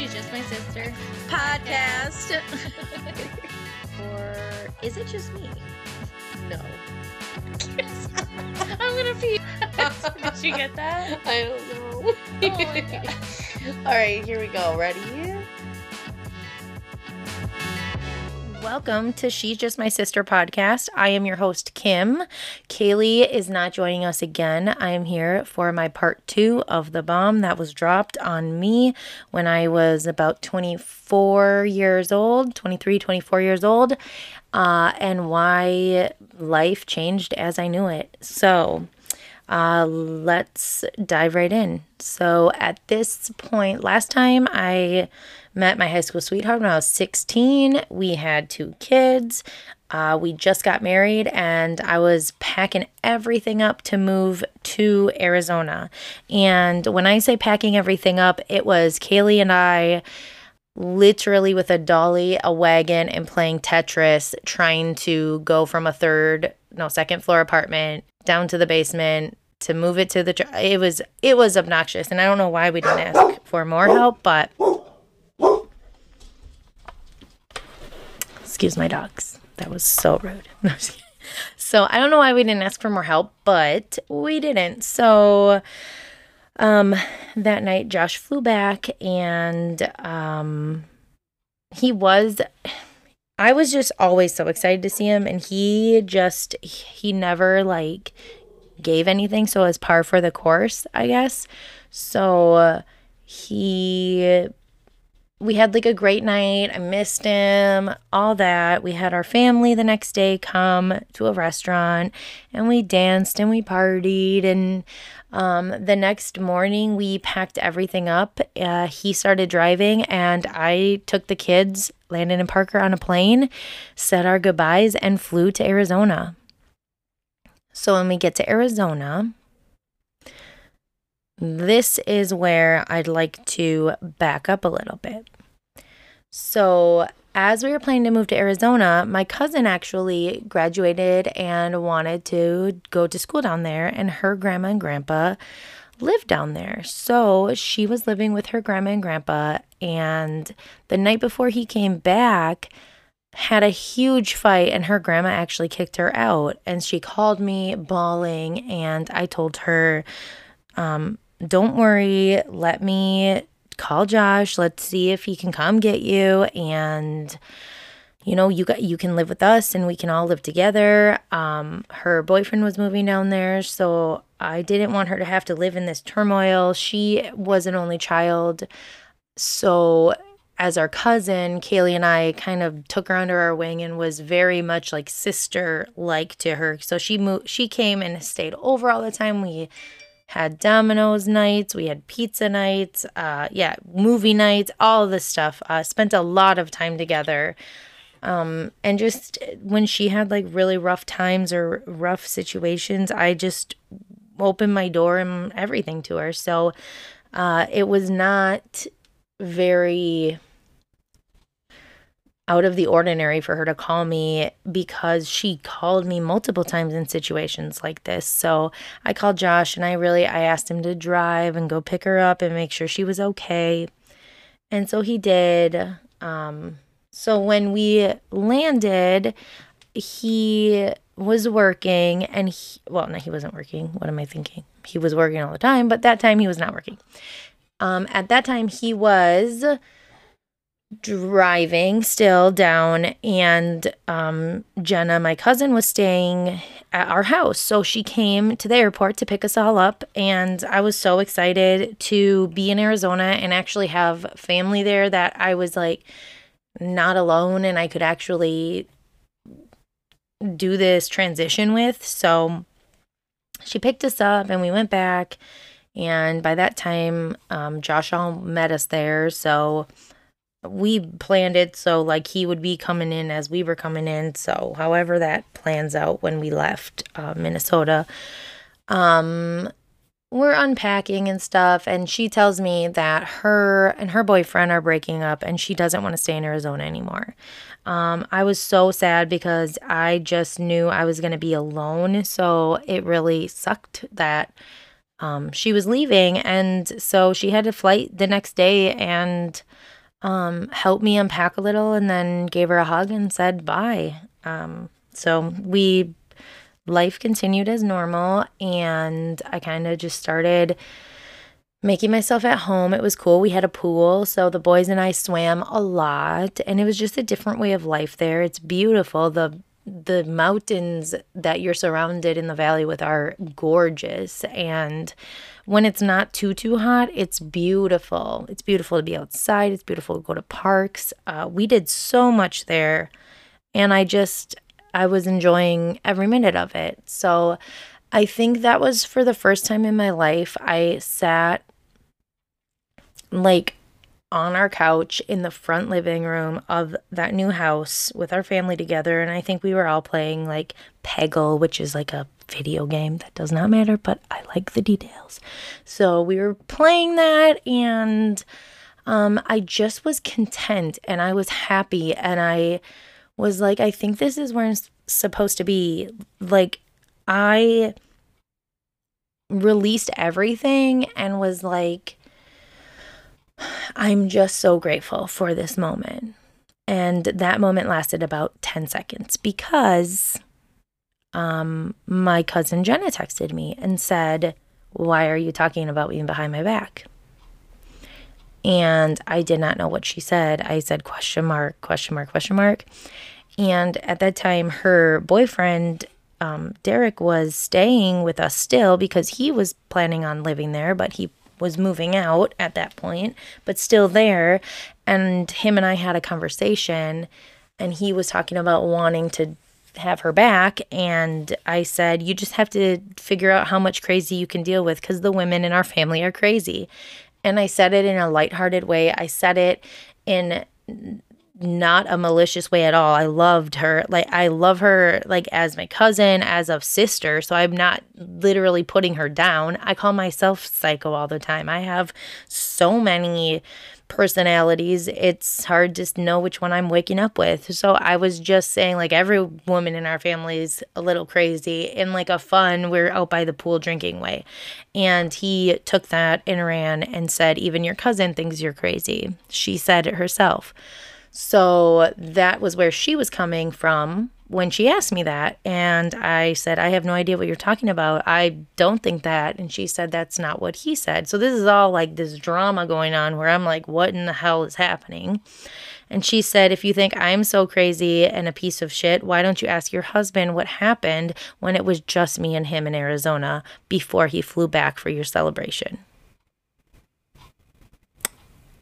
She's Just My Sister podcast. or is it just me? no, I'm gonna pee. Did you get that? I don't know. Oh. All right, here we go. Ready? Welcome to She's Just My Sister podcast. I am your host, Kim. Kaylee is not joining us again. I am here for my part two of the bomb that was dropped on me when I was about 24 years old, 23, 24 years old, uh, and why life changed as I knew it. So, uh, let's dive right in. So, at this point, last time I met my high school sweetheart when I was 16, we had two kids. Uh, we just got married, and I was packing everything up to move to Arizona. And when I say packing everything up, it was Kaylee and I literally with a dolly, a wagon, and playing Tetris, trying to go from a third, no, second floor apartment down to the basement to move it to the. It was it was obnoxious, and I don't know why we didn't ask for more help, but excuse my dogs. That was so rude. So I don't know why we didn't ask for more help, but we didn't. So um that night Josh flew back and um he was I was just always so excited to see him and he just he never like gave anything so it was par for the course, I guess. So he we had like a great night. I missed him, all that. We had our family the next day come to a restaurant and we danced and we partied. And um, the next morning, we packed everything up. Uh, he started driving, and I took the kids, Landon and Parker, on a plane, said our goodbyes, and flew to Arizona. So when we get to Arizona, this is where I'd like to back up a little bit. So, as we were planning to move to Arizona, my cousin actually graduated and wanted to go to school down there, and her grandma and grandpa lived down there. So, she was living with her grandma and grandpa, and the night before he came back, had a huge fight and her grandma actually kicked her out and she called me bawling and I told her um don't worry, let me call Josh. Let's see if he can come get you and you know, you got you can live with us and we can all live together. Um her boyfriend was moving down there, so I didn't want her to have to live in this turmoil. She was an only child. So as our cousin, Kaylee and I kind of took her under our wing and was very much like sister like to her. So she moved she came and stayed over all the time. We had Domino's nights, we had pizza nights, uh, yeah, movie nights, all this stuff. Uh, spent a lot of time together. Um, and just when she had like really rough times or rough situations, I just opened my door and everything to her. So uh, it was not very out of the ordinary for her to call me because she called me multiple times in situations like this. So I called Josh and I really I asked him to drive and go pick her up and make sure she was okay. And so he did. Um so when we landed, he was working and he well, no, he wasn't working. What am I thinking? He was working all the time, but that time he was not working. Um at that time he was driving still down and um, jenna my cousin was staying at our house. So she came to the airport to pick us all up and i was so excited to be in arizona and actually have family there that i was like not alone and i could actually do this transition with. So she picked us up and we went back and by that time um, josh all met us there. So we planned it so like he would be coming in as we were coming in so however that plans out when we left uh, minnesota um we're unpacking and stuff and she tells me that her and her boyfriend are breaking up and she doesn't want to stay in arizona anymore. Um, i was so sad because i just knew i was going to be alone so it really sucked that um, she was leaving and so she had a flight the next day and um, helped me unpack a little and then gave her a hug and said bye. Um, so we, life continued as normal and I kind of just started making myself at home. It was cool. We had a pool, so the boys and I swam a lot, and it was just a different way of life there. It's beautiful. The the mountains that you're surrounded in the valley with are gorgeous and when it's not too too hot it's beautiful. It's beautiful to be outside. It's beautiful to go to parks. Uh, we did so much there and i just i was enjoying every minute of it. So i think that was for the first time in my life i sat like on our couch in the front living room of that new house with our family together. And I think we were all playing like Peggle, which is like a video game that does not matter, but I like the details. So we were playing that and um, I just was content and I was happy. And I was like, I think this is where I'm supposed to be. Like, I released everything and was like, I'm just so grateful for this moment. And that moment lasted about 10 seconds because um, my cousin Jenna texted me and said, Why are you talking about me behind my back? And I did not know what she said. I said, question mark, question mark, question mark. And at that time, her boyfriend, um, Derek, was staying with us still because he was planning on living there, but he was moving out at that point, but still there. And him and I had a conversation, and he was talking about wanting to have her back. And I said, You just have to figure out how much crazy you can deal with because the women in our family are crazy. And I said it in a lighthearted way. I said it in not a malicious way at all. I loved her. Like I love her like as my cousin, as a sister. So I'm not literally putting her down. I call myself psycho all the time. I have so many personalities. It's hard to know which one I'm waking up with. So I was just saying like every woman in our family is a little crazy in like a fun, we're out by the pool drinking way. And he took that and ran and said even your cousin thinks you're crazy. She said it herself. So that was where she was coming from when she asked me that. And I said, I have no idea what you're talking about. I don't think that. And she said, That's not what he said. So this is all like this drama going on where I'm like, What in the hell is happening? And she said, If you think I'm so crazy and a piece of shit, why don't you ask your husband what happened when it was just me and him in Arizona before he flew back for your celebration?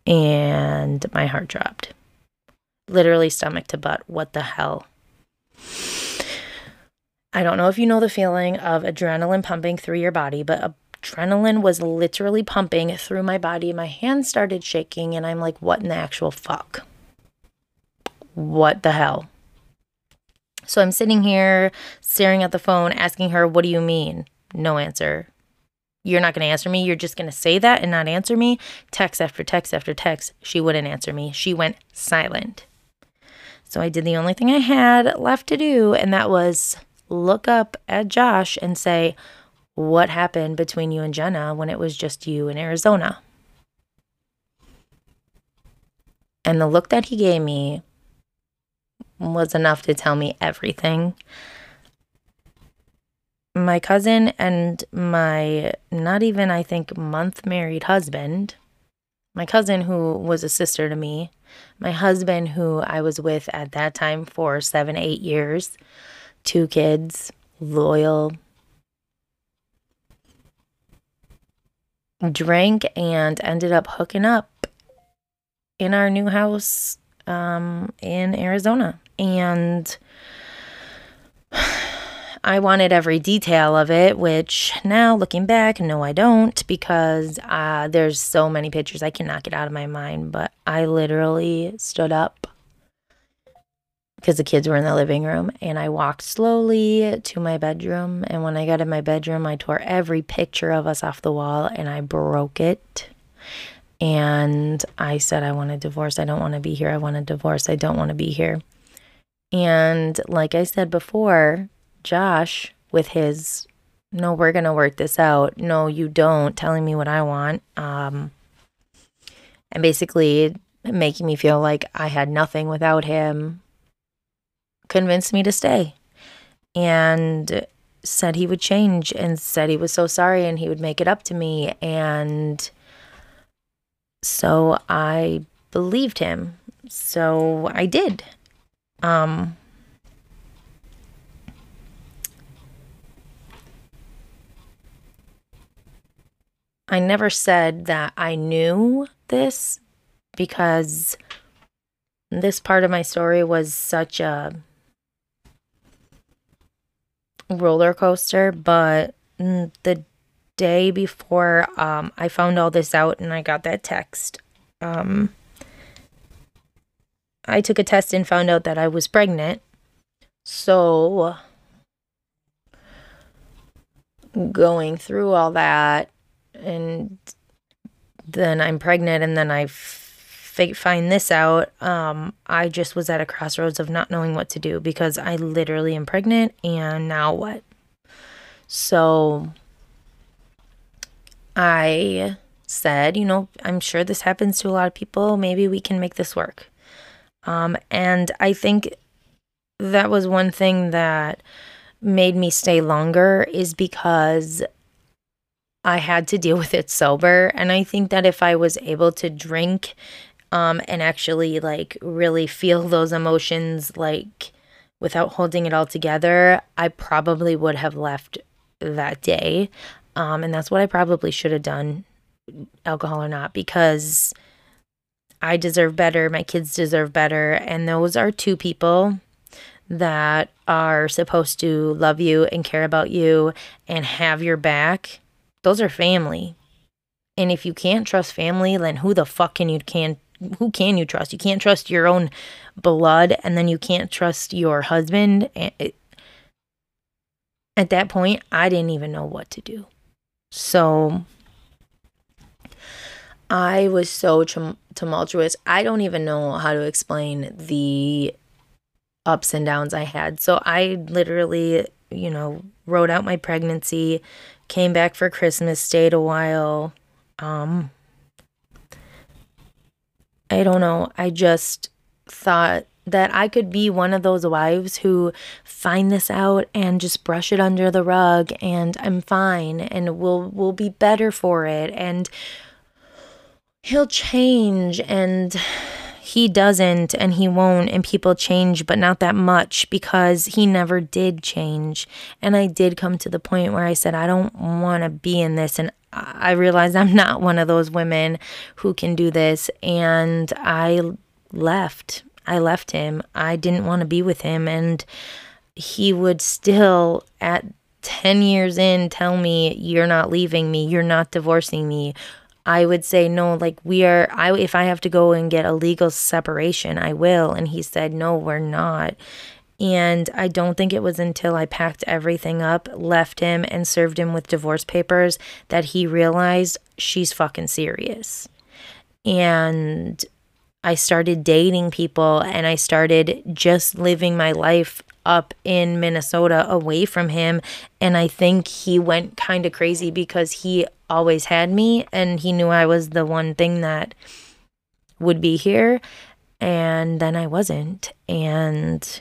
And my heart dropped literally stomach to butt. What the hell? I don't know if you know the feeling of adrenaline pumping through your body, but adrenaline was literally pumping through my body. My hands started shaking, and I'm like, what in the actual fuck? What the hell? So I'm sitting here staring at the phone, asking her, What do you mean? No answer. You're not going to answer me. You're just going to say that and not answer me. Text after text after text. She wouldn't answer me. She went silent. So I did the only thing I had left to do, and that was look up at Josh and say, What happened between you and Jenna when it was just you in Arizona? And the look that he gave me was enough to tell me everything. My cousin and my not even, I think, month married husband, my cousin who was a sister to me, my husband, who I was with at that time for seven, eight years, two kids, loyal, drank and ended up hooking up in our new house um, in Arizona. And I wanted every detail of it, which now looking back, no, I don't, because uh, there's so many pictures I cannot get out of my mind. But I literally stood up because the kids were in the living room and I walked slowly to my bedroom. And when I got in my bedroom, I tore every picture of us off the wall and I broke it. And I said, I want a divorce. I don't want to be here. I want a divorce. I don't want to be here. And like I said before, Josh with his no, we're going to work this out. No, you don't telling me what I want. Um, and basically making me feel like I had nothing without him, convinced me to stay and said he would change and said he was so sorry and he would make it up to me. And so I believed him. So I did. Um, I never said that I knew this because this part of my story was such a roller coaster, but the day before um, I found all this out and I got that text, um, I took a test and found out that I was pregnant. So, going through all that, and then I'm pregnant, and then I f- find this out. Um, I just was at a crossroads of not knowing what to do because I literally am pregnant, and now what? So, I said, you know, I'm sure this happens to a lot of people. Maybe we can make this work. Um, and I think that was one thing that made me stay longer is because I had to deal with it sober. And I think that if I was able to drink um, and actually like really feel those emotions like without holding it all together, I probably would have left that day. Um, and that's what I probably should have done, alcohol or not, because I deserve better, my kids deserve better. And those are two people that are supposed to love you and care about you and have your back. Those are family. And if you can't trust family, then who the fuck can you can who can you trust? You can't trust your own blood and then you can't trust your husband. At that point, I didn't even know what to do. So I was so tumultuous. I don't even know how to explain the ups and downs I had. So I literally, you know, wrote out my pregnancy, came back for Christmas, stayed a while. Um I don't know. I just thought that I could be one of those wives who find this out and just brush it under the rug and I'm fine and we'll we'll be better for it and he'll change and he doesn't and he won't and people change but not that much because he never did change. And i did come to the point where i said i don't want to be in this and i realized i'm not one of those women who can do this and i left. I left him. I didn't want to be with him and he would still at 10 years in tell me you're not leaving me. You're not divorcing me I would say no like we are I if I have to go and get a legal separation I will and he said no we're not and I don't think it was until I packed everything up, left him, and served him with divorce papers that he realized she's fucking serious. And I started dating people and I started just living my life up in Minnesota away from him. And I think he went kind of crazy because he always had me and he knew I was the one thing that would be here. And then I wasn't. And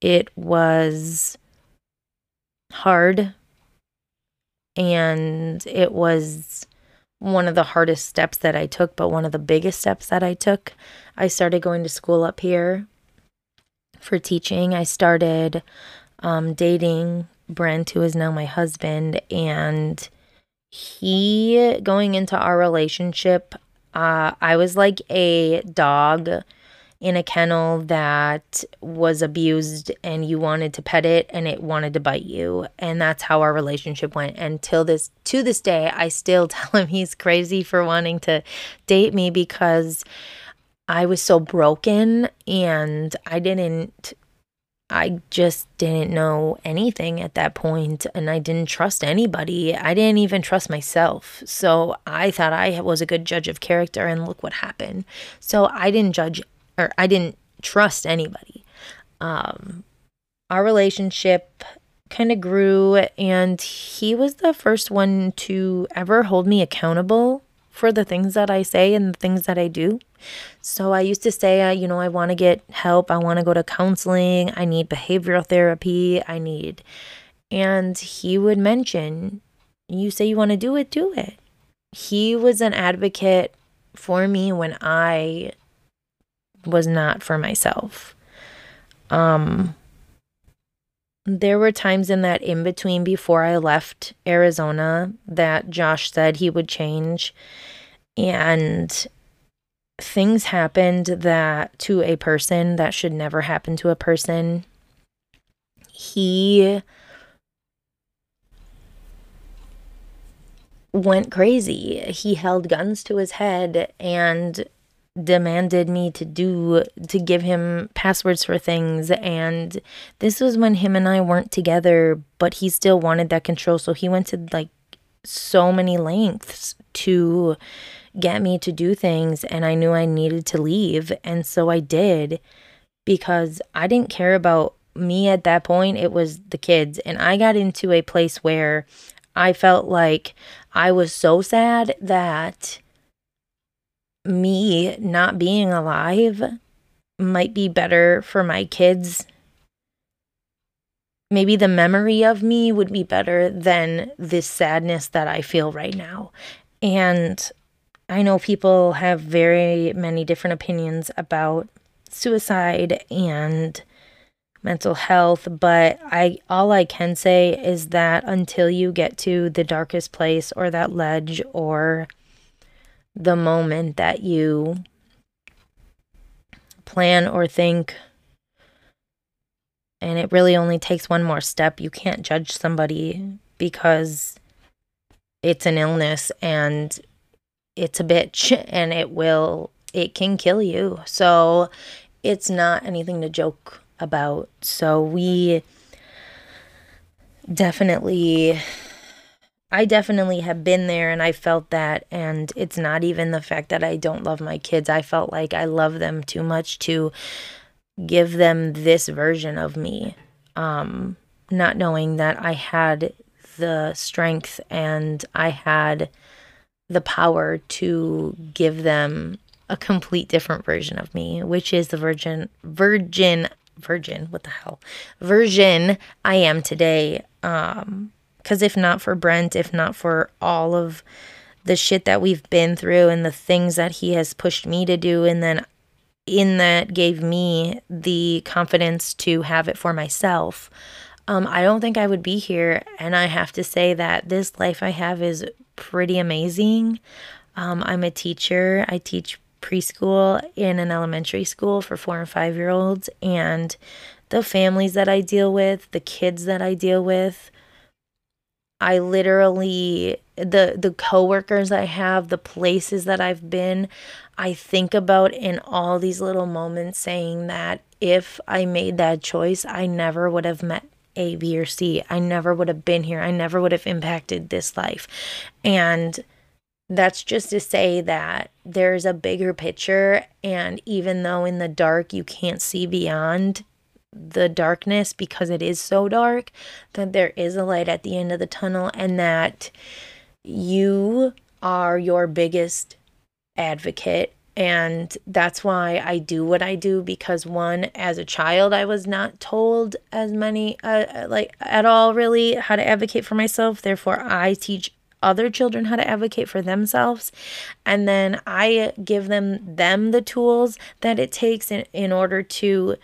it was hard. And it was one of the hardest steps that I took, but one of the biggest steps that I took. I started going to school up here for teaching. I started um, dating Brent, who is now my husband, and he going into our relationship, uh, I was like a dog in a kennel that was abused and you wanted to pet it and it wanted to bite you and that's how our relationship went And until this to this day I still tell him he's crazy for wanting to date me because I was so broken and I didn't I just didn't know anything at that point and I didn't trust anybody. I didn't even trust myself. So I thought I was a good judge of character and look what happened. So I didn't judge or I didn't trust anybody. Um our relationship kind of grew and he was the first one to ever hold me accountable for the things that I say and the things that I do. So I used to say, uh, you know, I want to get help. I want to go to counseling. I need behavioral therapy. I need. And he would mention, you say you want to do it, do it. He was an advocate for me when I was not for myself. Um, there were times in that in between before I left Arizona that Josh said he would change. And things happened that to a person that should never happen to a person. He went crazy. He held guns to his head and demanded me to do to give him passwords for things. And this was when him and I weren't together but he still wanted that control. So he went to like so many lengths to get me to do things and I knew I needed to leave. And so I did because I didn't care about me at that point. It was the kids. And I got into a place where I felt like I was so sad that me not being alive might be better for my kids. Maybe the memory of me would be better than this sadness that I feel right now. And I know people have very many different opinions about suicide and mental health, but I all I can say is that until you get to the darkest place or that ledge or the moment that you plan or think and it really only takes one more step. You can't judge somebody because it's an illness and it's a bitch and it will it can kill you. So it's not anything to joke about. So we definitely I definitely have been there and I felt that. And it's not even the fact that I don't love my kids. I felt like I love them too much to give them this version of me. Um, not knowing that I had the strength and I had the power to give them a complete different version of me, which is the virgin, virgin, virgin, what the hell, version I am today. Um, because if not for Brent, if not for all of the shit that we've been through and the things that he has pushed me to do, and then in that gave me the confidence to have it for myself, um, I don't think I would be here. And I have to say that this life I have is pretty amazing. Um, I'm a teacher, I teach preschool in an elementary school for four and five year olds, and the families that I deal with, the kids that I deal with, I literally the the coworkers I have, the places that I've been, I think about in all these little moments saying that if I made that choice, I never would have met A, B, or C. I never would have been here. I never would have impacted this life. And that's just to say that there's a bigger picture. And even though in the dark you can't see beyond, the darkness because it is so dark that there is a light at the end of the tunnel and that you are your biggest advocate. And that's why I do what I do because one as a child I was not told as many uh, like at all really how to advocate for myself. Therefore I teach other children how to advocate for themselves. And then I give them them the tools that it takes in, in order to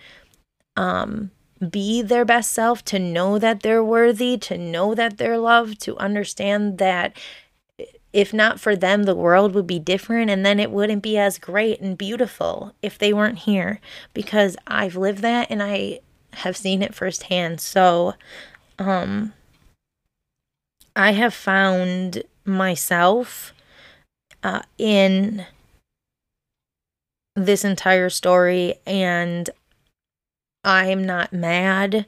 um, be their best self, to know that they're worthy, to know that they're loved, to understand that if not for them, the world would be different and then it wouldn't be as great and beautiful if they weren't here because I've lived that and I have seen it firsthand. So, um, I have found myself uh, in this entire story and I'm not mad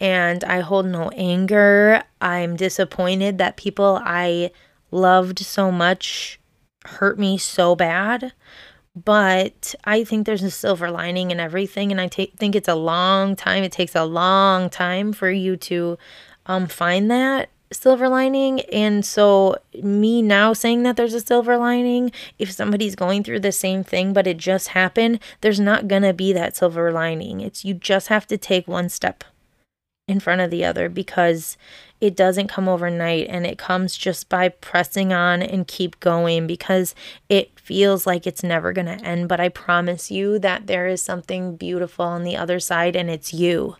and I hold no anger. I'm disappointed that people I loved so much hurt me so bad. But I think there's a silver lining in everything. And I think it's a long time. It takes a long time for you to um, find that. Silver lining. And so, me now saying that there's a silver lining, if somebody's going through the same thing, but it just happened, there's not going to be that silver lining. It's you just have to take one step in front of the other because it doesn't come overnight and it comes just by pressing on and keep going because it feels like it's never going to end. But I promise you that there is something beautiful on the other side and it's you.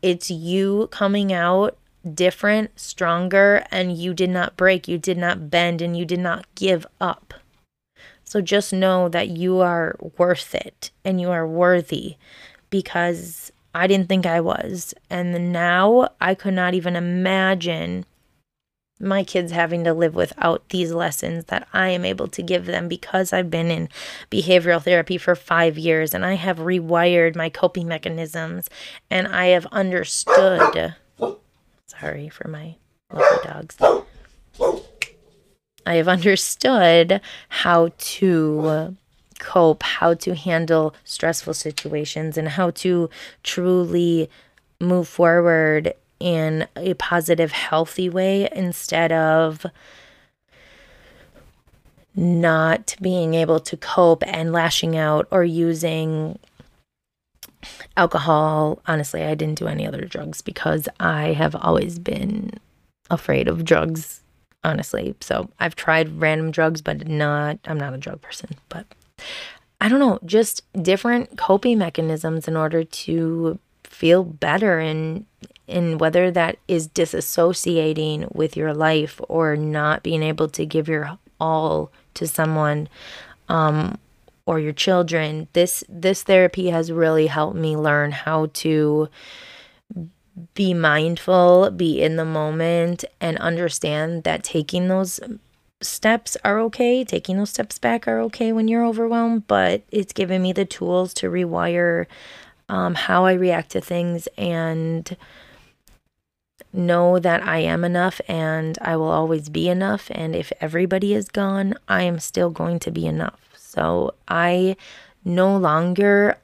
It's you coming out different, stronger, and you did not break, you did not bend, and you did not give up. So just know that you are worth it and you are worthy because I didn't think I was. And now I could not even imagine my kids having to live without these lessons that I am able to give them because I've been in behavioral therapy for five years and I have rewired my coping mechanisms and I have understood. Sorry for my lovely dogs. I have understood how to cope, how to handle stressful situations, and how to truly move forward in a positive, healthy way instead of not being able to cope and lashing out or using alcohol. Honestly, I didn't do any other drugs because I have always been afraid of drugs, honestly. So I've tried random drugs, but not, I'm not a drug person. But I don't know, just different coping mechanisms in order to feel better and in whether that is disassociating with your life or not being able to give your all to someone um, or your children this this therapy has really helped me learn how to be mindful be in the moment and understand that taking those steps are okay. Taking those steps back are okay when you're overwhelmed, but it's given me the tools to rewire um, how I react to things and know that I am enough and I will always be enough. And if everybody is gone, I am still going to be enough. So I no longer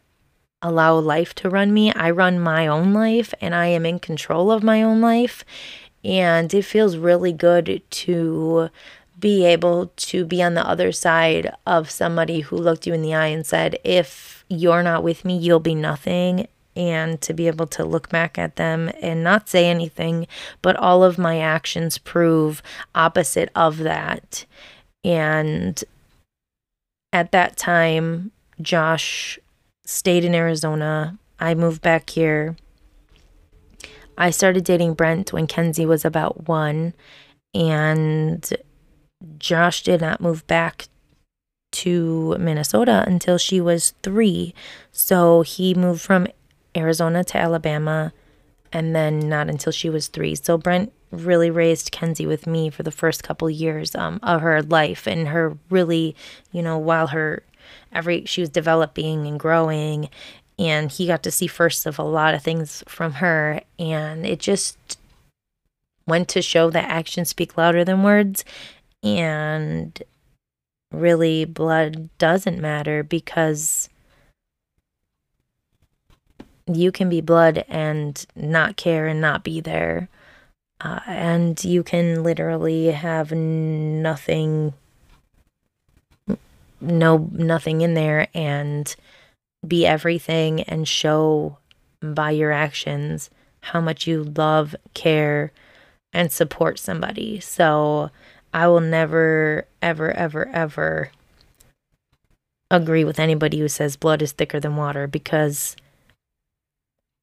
allow life to run me. I run my own life and I am in control of my own life. And it feels really good to be able to be on the other side of somebody who looked you in the eye and said, if you're not with me, you'll be nothing. And to be able to look back at them and not say anything, but all of my actions prove opposite of that. And at that time, Josh stayed in Arizona. I moved back here. I started dating Brent when Kenzie was about one. And Josh did not move back to Minnesota until she was three. So he moved from Arizona to Alabama and then not until she was three. So Brent really raised Kenzie with me for the first couple years um, of her life and her really, you know, while her every she was developing and growing and he got to see first of a lot of things from her and it just went to show that actions speak louder than words and really, blood doesn't matter because you can be blood and not care and not be there. Uh, and you can literally have nothing no nothing in there and be everything and show by your actions how much you love, care, and support somebody. So I will never, ever, ever, ever agree with anybody who says blood is thicker than water because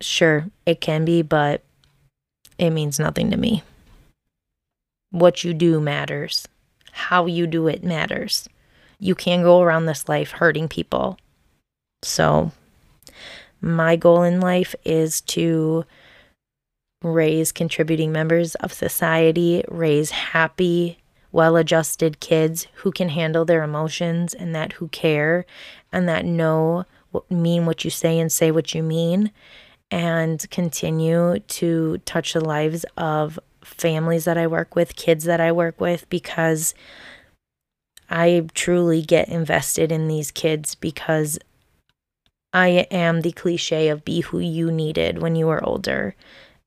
sure, it can be, but it means nothing to me. What you do matters, how you do it matters. You can't go around this life hurting people. So, my goal in life is to raise contributing members of society, raise happy, well adjusted kids who can handle their emotions and that who care and that know mean what you say and say what you mean and continue to touch the lives of families that I work with, kids that I work with, because I truly get invested in these kids because I am the cliche of be who you needed when you were older.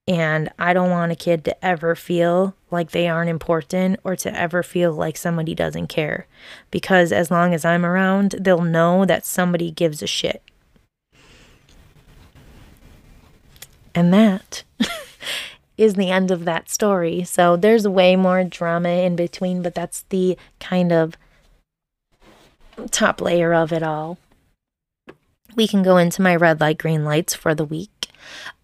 And I don't want a kid to ever feel like they aren't important or to ever feel like somebody doesn't care. Because as long as I'm around, they'll know that somebody gives a shit. And that is the end of that story. So there's way more drama in between, but that's the kind of top layer of it all. We can go into my red light, green lights for the week.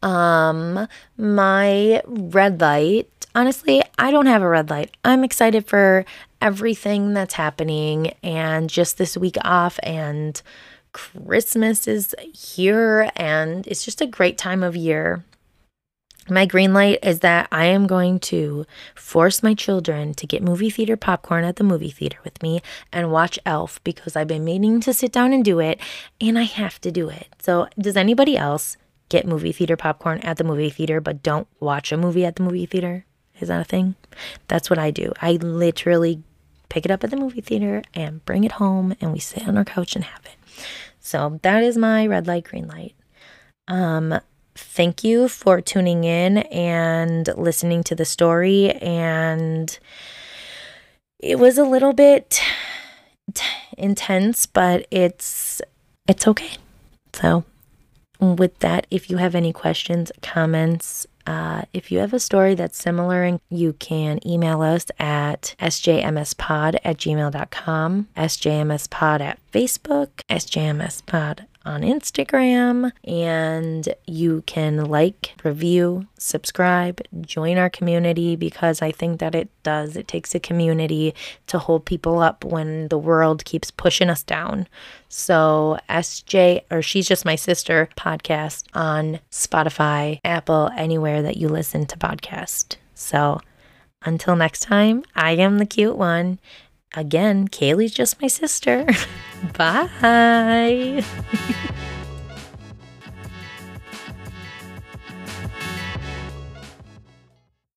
Um, my red light, honestly, I don't have a red light. I'm excited for everything that's happening and just this week off and Christmas is here and it's just a great time of year. My green light is that I am going to force my children to get movie theater popcorn at the movie theater with me and watch Elf because I've been meaning to sit down and do it and I have to do it. So, does anybody else get movie theater popcorn at the movie theater but don't watch a movie at the movie theater? Is that a thing? That's what I do. I literally pick it up at the movie theater and bring it home and we sit on our couch and have it. So, that is my red light, green light. Um, thank you for tuning in and listening to the story. And it was a little bit t- intense, but it's it's okay. So, with that, if you have any questions, comments, uh, if you have a story that's similar, and you can email us at sjmspod at gmail.com, sjmspod at Facebook, sjmspod on Instagram, and you can like, review, subscribe, join our community because I think that it does. It takes a community to hold people up when the world keeps pushing us down. So, SJ, or She's Just My Sister podcast on Spotify, Apple, anywhere that you listen to podcast. So, until next time, I am the cute one. Again, Kaylee's just my sister. Bye.